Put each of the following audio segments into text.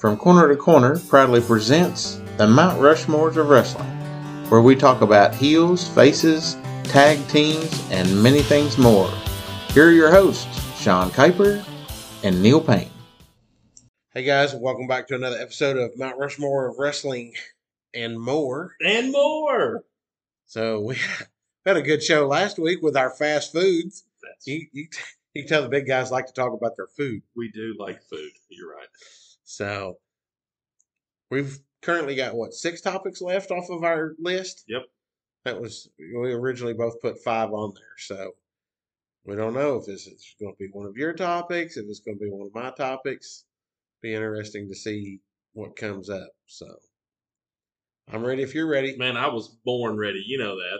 from Corner to Corner proudly presents the Mount Rushmores of Wrestling, where we talk about heels, faces, tag teams, and many things more. Here are your hosts, Sean Kuiper and Neil Payne. Hey guys, welcome back to another episode of Mount Rushmore of Wrestling and more. and more. So we had a good show last week with our fast foods. That's, You, you, you tell the big guys like to talk about their food. we do like food. You're right. So we've currently got what six topics left off of our list. Yep. That was we originally both put five on there, so we don't know if this is going to be one of your topics, if it's going to be one of my topics. Be interesting to see what comes up. So I'm ready if you're ready. Man, I was born ready. You know that.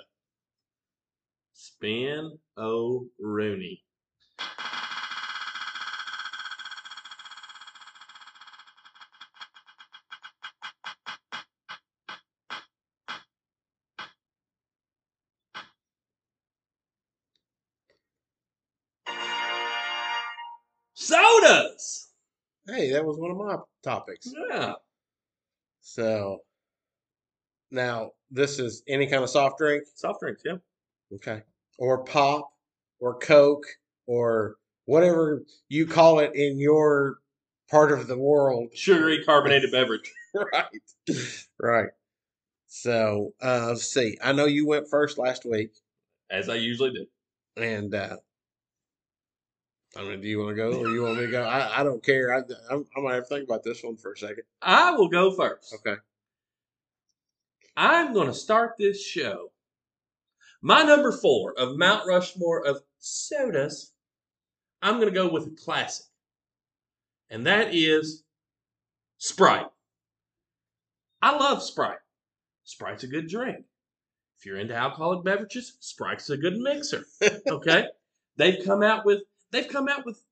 Spin O Hey, that was one of my topics. Yeah. So now this is any kind of soft drink. Soft drinks. Yeah. Okay. Or pop or Coke or whatever you call it in your part of the world. Sugary carbonated beverage. right. Right. So uh let's see. I know you went first last week As I usually do. and uh I mean, do you want to go or you want me to go? I, I don't care. I, I'm, I'm gonna have to think about this one for a second. I will go first. Okay. I'm going to start this show. My number four of Mount Rushmore of sodas, I'm going to go with a classic. And that is Sprite. I love Sprite. Sprite's a good drink. If you're into alcoholic beverages, Sprite's a good mixer. Okay? they've come out with they've come out with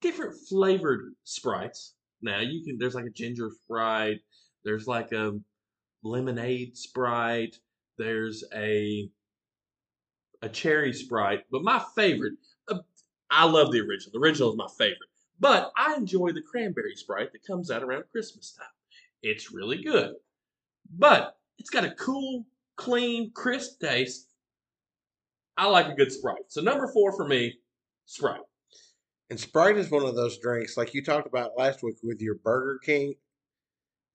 different flavored Sprites. Now you can there's like a ginger Sprite, there's like a lemonade Sprite, there's a a cherry Sprite, but my favorite uh, I love the original. The original is my favorite. But I enjoy the cranberry Sprite that comes out around Christmas time. It's really good. But it's got a cool, clean, crisp taste. I like a good Sprite. So number 4 for me, Sprite. And Sprite is one of those drinks, like you talked about last week with your Burger King,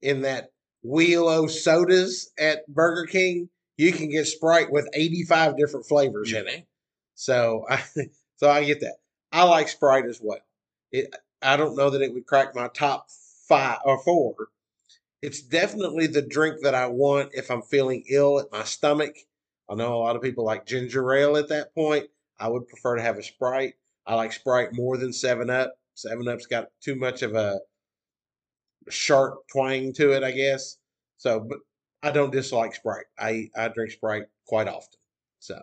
in that wheel o sodas at Burger King, you can get Sprite with 85 different flavors in it. So I so I get that. I like Sprite as well. It I don't know that it would crack my top five or four. It's definitely the drink that I want if I'm feeling ill at my stomach. I know a lot of people like ginger ale at that point. I would prefer to have a Sprite. I like Sprite more than Seven Up. Seven Up's got too much of a sharp twang to it, I guess. So, but I don't dislike Sprite. I I drink Sprite quite often. So,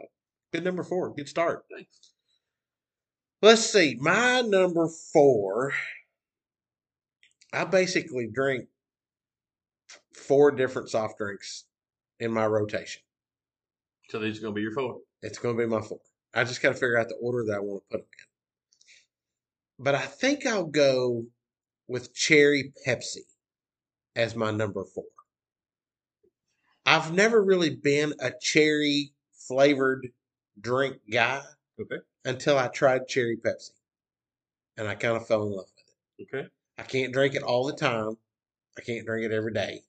good number four. Good start. Thanks. Let's see. My number four. I basically drink four different soft drinks in my rotation. So these are going to be your four. It's going to be my four. I just got to figure out the order that I want to put them in. But I think I'll go with cherry Pepsi as my number four. I've never really been a cherry flavored drink guy Okay. until I tried cherry Pepsi. And I kind of fell in love with it. Okay. I can't drink it all the time. I can't drink it every day.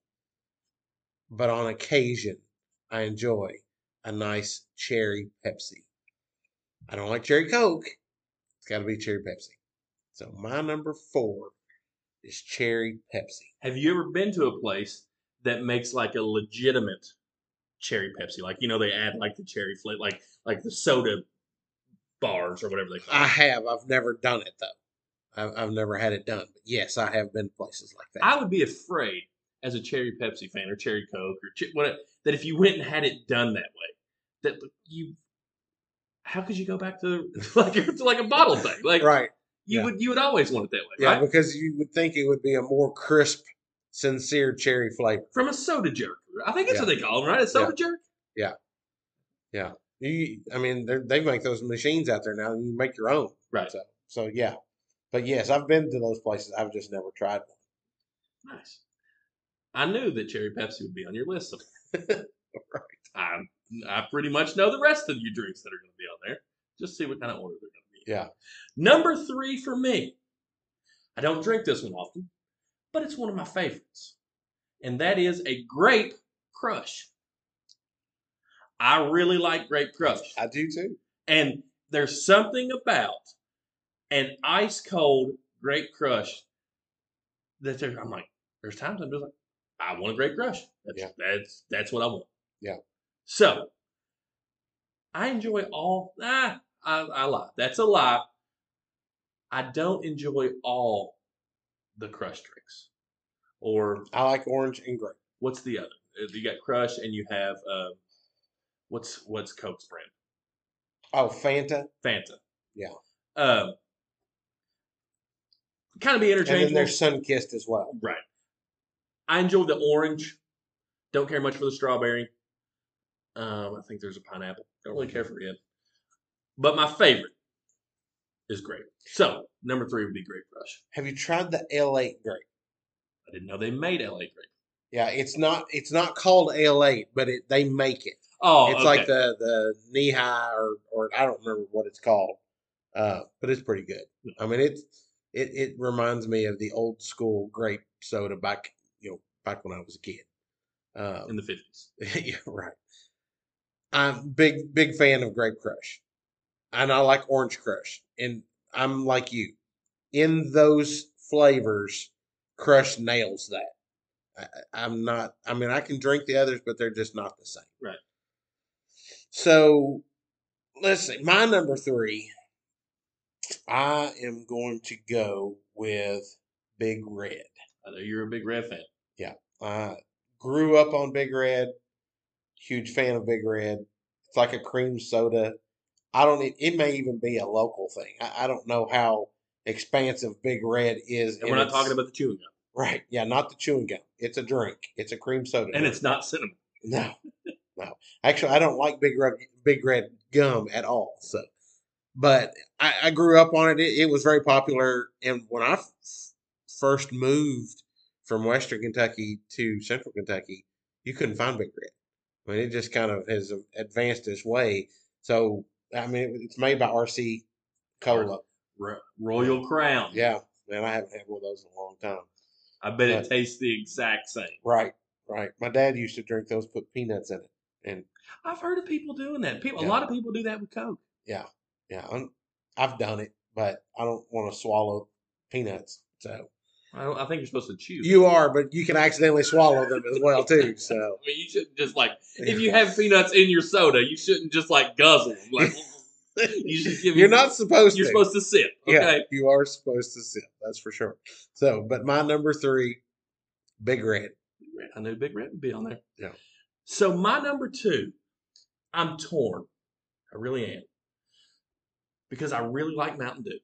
But on occasion, I enjoy a nice cherry Pepsi. I don't like cherry Coke. It's got to be cherry Pepsi. So my number four is cherry Pepsi. Have you ever been to a place that makes like a legitimate cherry Pepsi? Like you know they add like the cherry flavor, like like the soda bars or whatever they call It. I have. I've never done it though. I've, I've never had it done. But yes, I have been to places like that. I would be afraid as a cherry Pepsi fan or cherry Coke or ch- what that if you went and had it done that way, that you how could you go back to like to like a bottle thing? Like right. You yeah. would you would always want it that way, right? Yeah, right? because you would think it would be a more crisp, sincere cherry flavor. From a soda jerk. I think that's Yeah. what they call them, right? A soda jerk. Yeah, yeah. You, I mean, they make those machines out there now, and you make your own. Right. So, so yeah. But yes, I've been to those places. I've just never tried one. Nice. I knew that cherry Pepsi would be on your list. right. I I pretty much know the rest of your drinks that are going to be on there. Just see what kind of order they're going. Yeah. Number three for me. I don't drink this one often, but it's one of my favorites, and that is a grape crush. I really like grape crush, I do too. and there's something about an ice cold grape crush that there, I'm like, there's times I'm just like, I want a grape crush. That's Yeah. that's that's what I want. Yeah. So I enjoy all. Ah, I, I lie. That's a lie. I don't enjoy all the crush drinks. Or I like orange and grape. what's the other? Uh, You got crush, and you have um, what's what's Coke's brand? Oh, Fanta. Fanta. Yeah. Um, kind of be interchangeable. And then there's Sunkist as well. Right. I enjoy the orange. Don't care much for the strawberry. Um, I think there's a pineapple. Don't really care for it. But my favorite is grape. So number three would be Grape Rush. Have you tried the Ale-8 grape? I didn't know they made Ale-8 grape. Yeah, it's not it's not called Ale-8, but it they make it. Oh, it's okay. like the the Nehi or or I don't remember what it's called, uh, but it's pretty good. I mean, it's it it reminds me of the old school grape soda back you know back when I was a kid. Um, in the fifties. yeah, right. I'm big big fan of Grape Crush, and I like Orange Crush, and I'm like you. In those flavors, Crush nails that. I, I'm not. I mean, I can drink the others, but they're just not the same. Right. So, let's see. My number three. I am going to go with Big Red. I know you're a big red fan. Yeah. I grew up on Big Red. Huge fan of Big Red. It's like a cream soda. I don't. It may even be a local thing. I, I don't know how expansive Big Red is. And we're not talking about the chewing gum. right. Yeah, not the chewing gum. It's a drink. It's a cream soda. And drink. it's not cinnamon. no, no. Actually, I don't like Big Red Big Red gum at all. So, but I, I grew up on it. it. It was very popular, and when I f- first moved from Western Kentucky to Central Kentucky, you couldn't find Big Red. I mean, it just kind of has advanced its way. So, I mean, it's made by RC Cola. Ro- Royal Crown. Yeah, man, I haven't had one of those in a long time. I bet it tastes the exact same. Right, right. My dad used to drink those, put peanuts in it, and I've heard of people doing that. People, Yeah. a lot of people do that with Coke. yeah, I'm, I've done it, but I don't want to swallow peanuts. So I, I think you're supposed to chew. you are, but you can accidentally swallow them as well too. So I mean, you shouldn't just like if you have peanuts in your soda, you shouldn't just like guzzle. Like you should give. you're not supposed to You're to. supposed to sip. Okay. Yeah, you are supposed to sip. That's for sure. So, but my number three, Big Red. I knew Big Red would be on there. Yeah. So my number two, I'm torn. I really am. Because I really like Mountain Dew.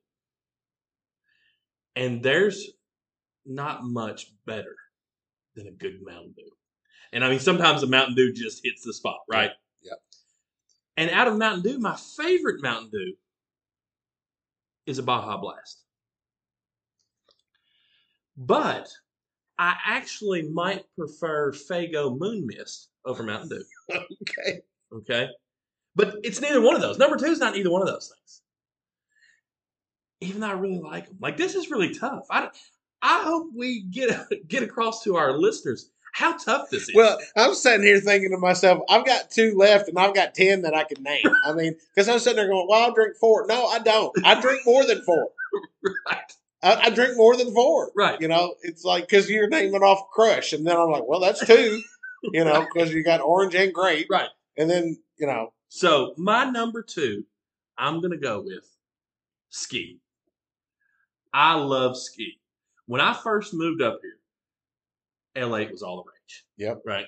And there's not much better than a good Mountain Dew. And I mean, sometimes a Mountain Dew just hits the spot, right? Yeah. And out of Mountain Dew, my favorite Mountain Dew is a Baja Blast. But I actually might prefer Faygo Moon Mist over Mountain Dew. Okay. Okay. But it's neither one of those. Number two is not either one of those things. Even though I really like them. Like, this is really tough. I, I hope we get get across to our listeners how tough this is. Well, I'm sitting here thinking to myself, I've got two left, and I've got ten that I can name. I mean, because I'm sitting there going, "Well, I'll drink four. No, I don't. I drink more than four. right. I, I drink more than four. Right. You know, it's like because you're naming off Crush, and then I'm like, well, that's two. you know, because you got orange and grape, Right. and then you know, So, my number two, I'm going to go with ski. I love ski. When I first moved up here, Ale-8 was all the rage. Yep. Right.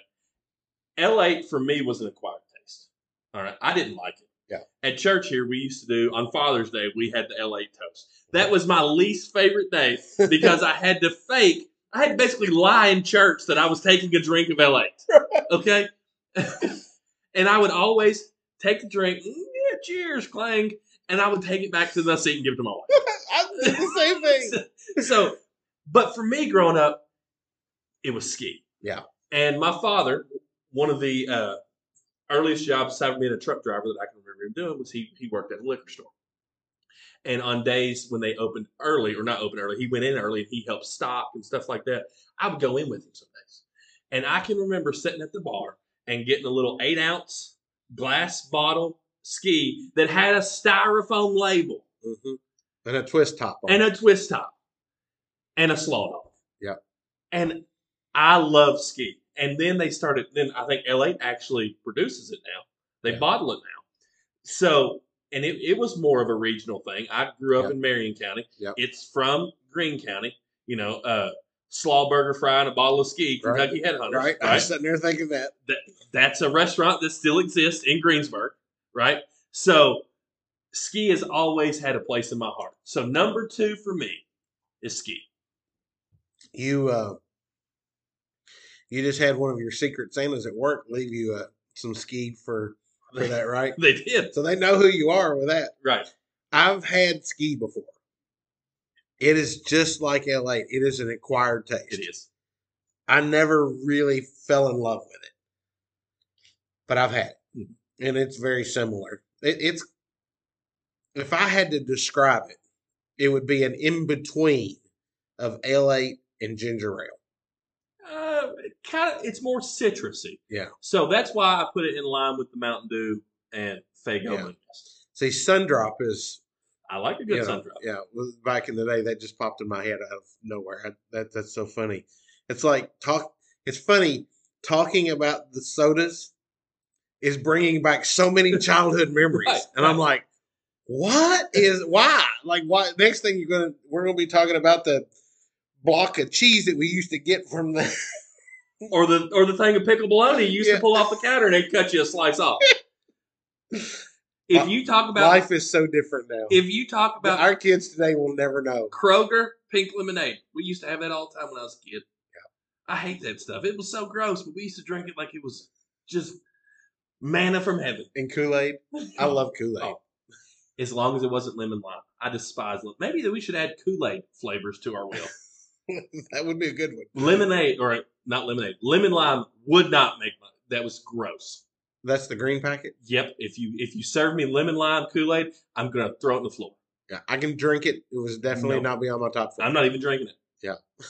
Ale-8 for me was an acquired taste. All right. I didn't like it. Yeah. At church here, we used to do, on Father's Day, we had the Ale-8 toast. That was my least favorite day because I had to fake, I had to basically lie in church that I was taking a drink of Ale-8. Okay. and I would always take the drink, mm, yeah, cheers, clang, and I would take it back to the seat and give it to my wife. I did the same thing. so, but for me growing up, it was ski. Yeah. And my father, one of the uh, earliest jobs aside from being a truck driver that I can remember him doing was he he worked at a liquor store. And on days when they opened early or not open early, he went in early and he helped stock and stuff like that. I would go in with him some days. And I can remember sitting at the bar and getting a little eight ounce glass bottle ski that had a styrofoam label hmm And a twist top. On and it. a twist top and a slaw dog. Yep. And I love ski. And then they started, then I think Ale-8 actually produces it now. They Yeah. bottle it now. So, and it, it was more of a regional thing. I grew up Yep. in Marion County. Yep. It's from Greene County. You know, uh, slaw burger fry and a bottle of ski, Right. Kentucky Headhunters. right? I was sitting there thinking that. that that's a restaurant that still exists in Greensburg, right? So ski has always had a place in my heart. So number two for me is ski. You uh, you just had one of your secret Santas at work leave you uh, some ski for for that, right? They did. So they know who you are with that. Right. I've had ski before. It is just like Ale-8. It is an acquired taste. It is. I never really fell in love with it, but I've had it, Mhm. and it's very similar. It, it's if I had to describe it, it would be an in between of Ale-8 and ginger ale. Uh, kind of. It's more citrusy. Yeah. So that's why I put it in line with the Mountain Dew and Fago Yeah. Munoz. See, Sundrop is I like a good you know, sun drop. Yeah, back in the day, that just popped in my head out of nowhere. I, that that's so funny. It's like talk. It's funny talking about the sodas is bringing back so many childhood memories, Right, and I'm like, what is why? Like, why? Next thing you're gonna we're gonna be talking about the block of cheese that we used to get from the. Or the or the thing of pickle bologna you used Yeah. to pull off the counter and they'd cut you a slice off. if you talk about Life is so different now. if you talk about Our kids today will never know. Kroger pink lemonade. We used to have that all the time when I was a kid. I hate that stuff. It was so gross, but we used to drink it like it was just manna from heaven. And Kool Aid, I love Kool Aid. Oh. As long as it wasn't lemon lime. I despise lemon. Maybe that we should add Kool-Aid flavors to our wheel. that would be a good one. lemonade or not lemonade. Lemon lime would not make my that was gross. That's the green packet. Yep. If you if you serve me lemon lime Kool-Aid, I'm gonna throw it on the floor. Yeah, I can drink it. It was definitely No. not be on my top five. I'm not even drinking it. Yeah.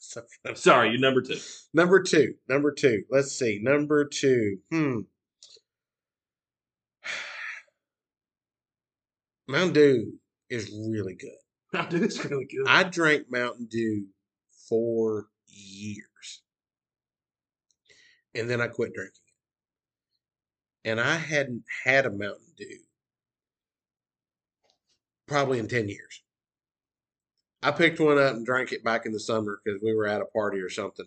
so. Sorry, you number two. number two. Number two. Let's see. Number two. Hmm. Mountain Dew is really good. Mountain Dew is really good. I drank Mountain Dew for years. And then I quit drinking it. And I hadn't had a Mountain Dew probably in 10 years. I picked one up and drank it back in the summer because we were at a party or something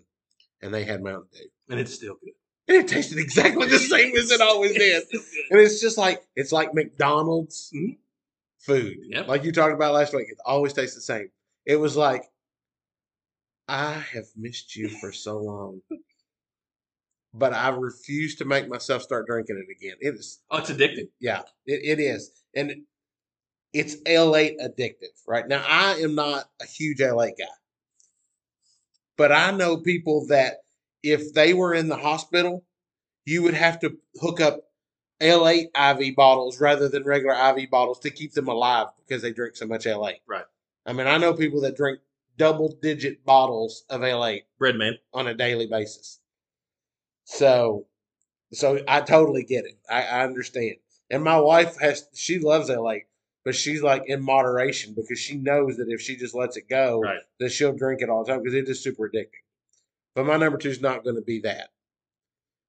and they had Mountain Dew. and it's still good. And it tasted exactly the same as it always did. It's still good. And it's just like it's like McDonald's Mhm. Food. Yep. Like you talked about last week, it always tastes the same. It was like, I have missed you for so long. But I refuse to make myself start drinking it again. It is Oh, it's addicting. yeah, it, it is. And it's Ale-8 addictive, right? Now I am not a huge Ale-8 guy. But I know people that if they were in the hospital, you would have to hook up Ale-8 IV bottles rather than regular IV bottles to keep them alive because they drink so much Ale-8. Right. I mean, I know people that drink double digit bottles of Ale-8 Bread man. on a daily basis. So, so I totally get it. I, I understand. And my wife has, she loves Ale-8, but she's like in moderation because she knows that if she just lets it go, Right. that she'll drink it all the time because it is super addicting. But my number two is not going to be that.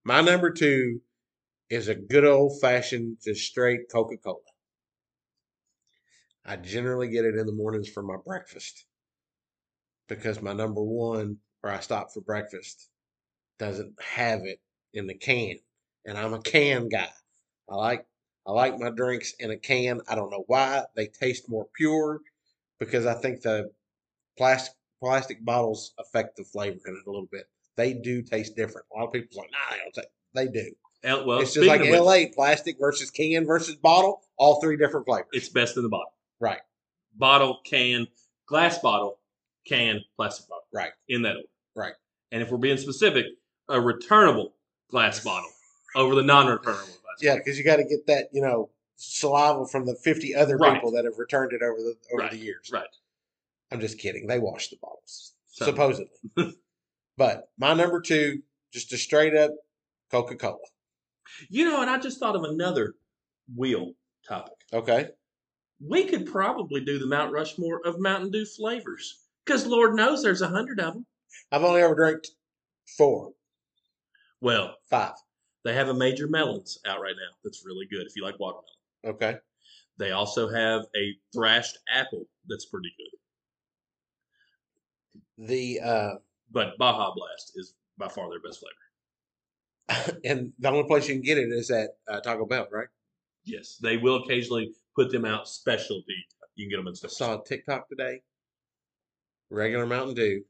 My number two is a good old fashioned, just straight Coca Cola. I generally get it in the mornings for my breakfast because my number one, where I stop for breakfast, doesn't have it in the can, and I'm a can guy. I like I like my drinks in a can. I don't know why they taste more pure because I think the plastic plastic bottles affect the flavor in it a little bit. They do taste different. A lot of people are like, nah, they don't taste. They do. Well, it's just like of which, plastic versus can versus bottle. All three different flavors. It's best in the bottle. right, Bottle, can, glass bottle, can, plastic bottle. right. In that order. Right. and if we're being specific, a returnable glass bottle over the non-returnable glass. Yeah, because you got to get that, you know, saliva from the 50 other Right. people that have returned it over the over Right, the years. right. I'm just kidding. They wash the bottles, So- supposedly. but my number two, just a straight up Coca Cola. You know, and I just thought of another wheel topic. Okay. We could probably do the Mount Rushmore of Mountain Dew flavors because Lord knows there's a hundred of them. I've only ever drank four, Well, five. they have a major melons out right now that's really good if you like watermelon. Okay. They also have a thrashed apple that's pretty good. The uh, But Baja Blast is by far their best flavor. and the only place you can get it is at uh, Taco Bell, right? Yes, they will occasionally put them out specialty. You can get them in I saw a TikTok today. Regular Mountain Dew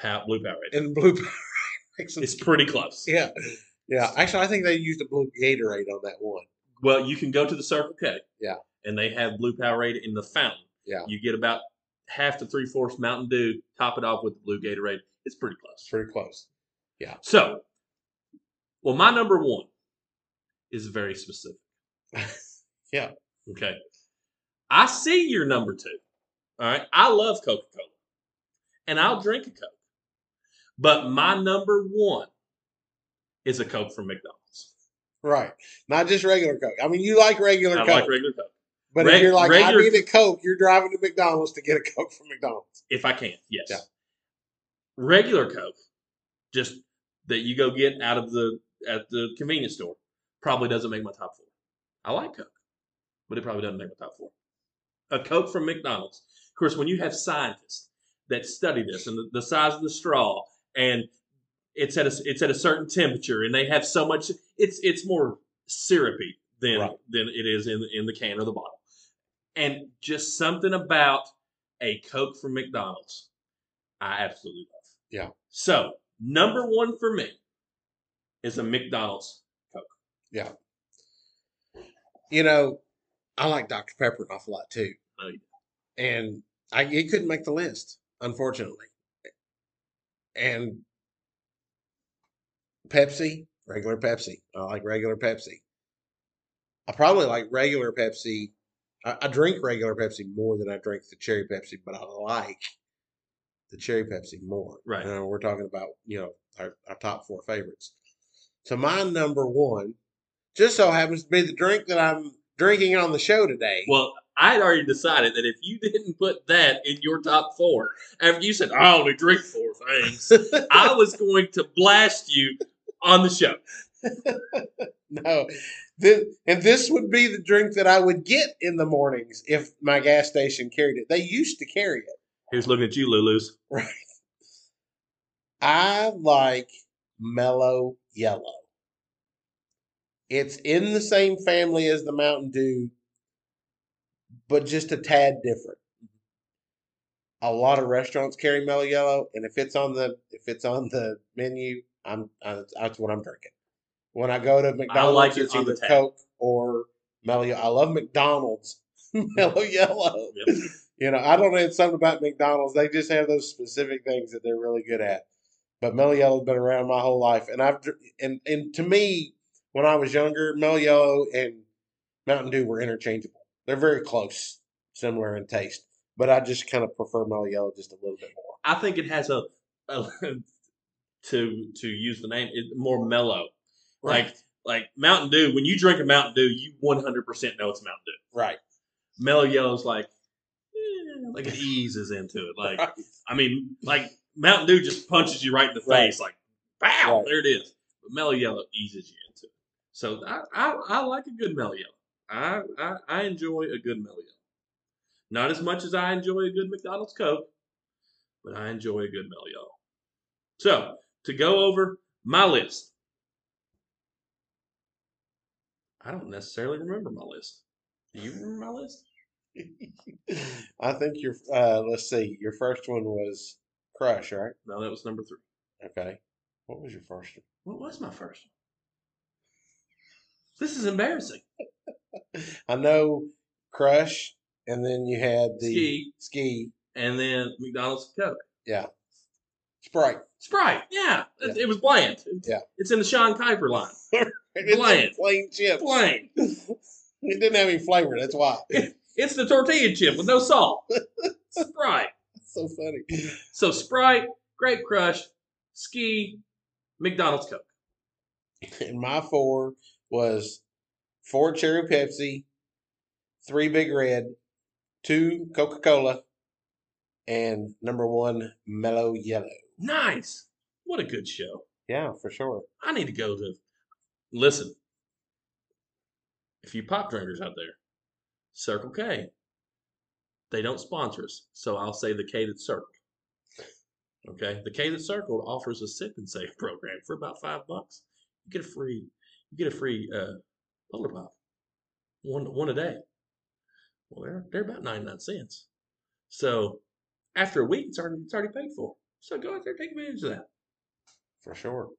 Pow, blue Powerade. and blue. Powerade It's pretty close. yeah, yeah. Actually, I think they used a blue Gatorade on that one. Well, you can go to the Circle K. Yeah. And they have blue Powerade in the fountain. Yeah. You get about half to three fourths Mountain Dew, top it off with the blue Gatorade. It's pretty close. Pretty close. Yeah. So, well, my number one is very specific. Yeah. Okay. I see your number two. All right. I love Coca Cola and I'll drink a Coke. But my number one is a Coke from McDonald's. Right. Not just regular Coke. I mean, you like regular I Coke, like regular Coke. but reg- if you're like, regular- I need a Coke, you're driving to McDonald's to get a Coke from McDonald's. If I can, yes. Yeah. Regular Coke, just that you go get out of the at the convenience store, probably doesn't make my top four. I like Coke, but it probably doesn't make my top four. A Coke from McDonald's. Of course, when you have scientists that study this and the, the size of the straw and it's at a it's at a certain temperature and they have so much it's it's more syrupy than Right. than it is in in the can or the bottle. And just something about a Coke from McDonald's, I absolutely love. Yeah. So number one for me is a McDonald's. Coke. Yeah. You know, I like Dr. Pepper an awful lot too. Oh, And I it couldn't make the list, unfortunately. And Pepsi, regular Pepsi. I like regular Pepsi. I probably like regular Pepsi. I, I drink regular Pepsi more than I drink the cherry Pepsi, but I like the cherry Pepsi more. Right. You know, we're talking about, you know, our, our top four favorites. So my number one just so happens to be the drink that I'm drinking on the show today. Well, I had already decided that if you didn't put that in your top four, after you said, I only drink four things, I was going to blast you on the show. no. This, and this would be the drink that I would get in the mornings if my gas station carried it. They used to carry it. Here's looking at you, Lulu's. Right. I like mellow yellow. It's in the same family as the Mountain Dew, but just a tad different. A lot of restaurants carry mellow yellow, and if it's on the if it's on the menu, I'm I, that's what I'm drinking. When I go to McDonald's, like it it's either. Coke or mellow. Yellow. I love McDonald's mellow yellow. Yep. You know, I don't know. It's something about McDonald's. They just have those specific things that they're really good at. But Mellow Yellow's been around my whole life, and I've and and to me, when I was younger, Mellow Yellow and Mountain Dew were interchangeable. They're very close, similar in taste. But I just kind of prefer Mellow Yellow just a little bit more. I think it has a, a to to use the name, it, more mellow. Like like Mountain Dew, when you drink a Mountain Dew, you 100% know it's Mountain Dew. right, Mellow Yellow's like, like it eases into it. Like, right, I mean, like Mountain Dew just punches you right in the Right. face, like, pow, Right. there it is. But Mellow Yellow eases you into it. So I, I, I like a good Mellow Yellow. I, I, I enjoy a good Mellow Yellow. Not as much as I enjoy a good McDonald's Coke, but I enjoy a good Mellow Yellow. So to go over my list, I don't necessarily remember my list. Do you remember my list? I think your uh, let's see, your first one was Crush, right? No, that was number three. Okay, what was your first one? What was my first one? This is embarrassing. I know Crush, and then you had the Ski, ski. and then McDonald's Coke. Yeah. Sprite. Sprite. Yeah, It, it was bland. Yeah. it's in the Sean Kuiper line. It's Bland. plain chip. Bland. It didn't have any flavor. That's why. It's the tortilla chip with no salt. Sprite. so funny. So Sprite, Grape Crush, Ski, McDonald's Coke. And my four was four cherry Pepsi, three Big Red, two Coca Cola, and number one Mellow Yellow. Nice. What a good show. Yeah, for sure. I need to go to. Listen, if you pop drinkers out there, Circle K, they don't sponsor us, so I'll say the K that circled. Okay, the K that circled offers a sip and save program for about five bucks. You get a free, you get a free uh, polar pop, one one a day. Well, they're they're about ninety nine cents. So after a week, it's already it's already paid for. So go out there, take advantage of that. For sure.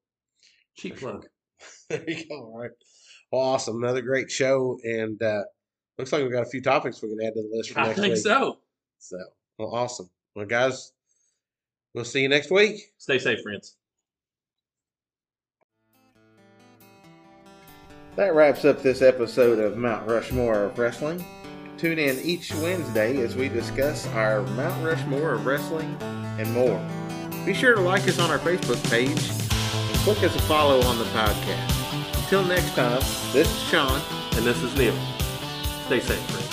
Cheap For sure. There you go. All right. Well, awesome. Another great show. And uh, looks like we've got a few topics we can add to the list for I think week. so. So, well, awesome. Well, guys, we'll see you next week. Stay safe, friends. That wraps up this episode of Mount Rushmore of Wrestling. Tune in each Wednesday as we discuss our Mount Rushmore of Wrestling and more. Be sure to like us on our Facebook page and click us a follow on the podcast. Until next time, this is Sean. And this is Neil. Stay safe.